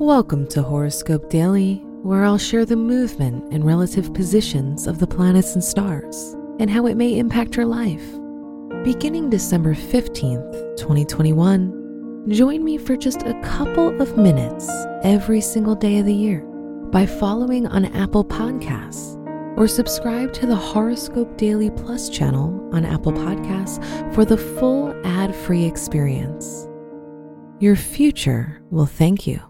Welcome to Horoscope Daily, where I'll share the movement and relative positions of the planets and stars and how it may impact your life. Beginning December 15th, 2021, join me for just a couple of minutes every single day of the year by following on Apple Podcasts or subscribe to the Horoscope Daily Plus channel on Apple Podcasts for the full ad free experience. Your future will thank you.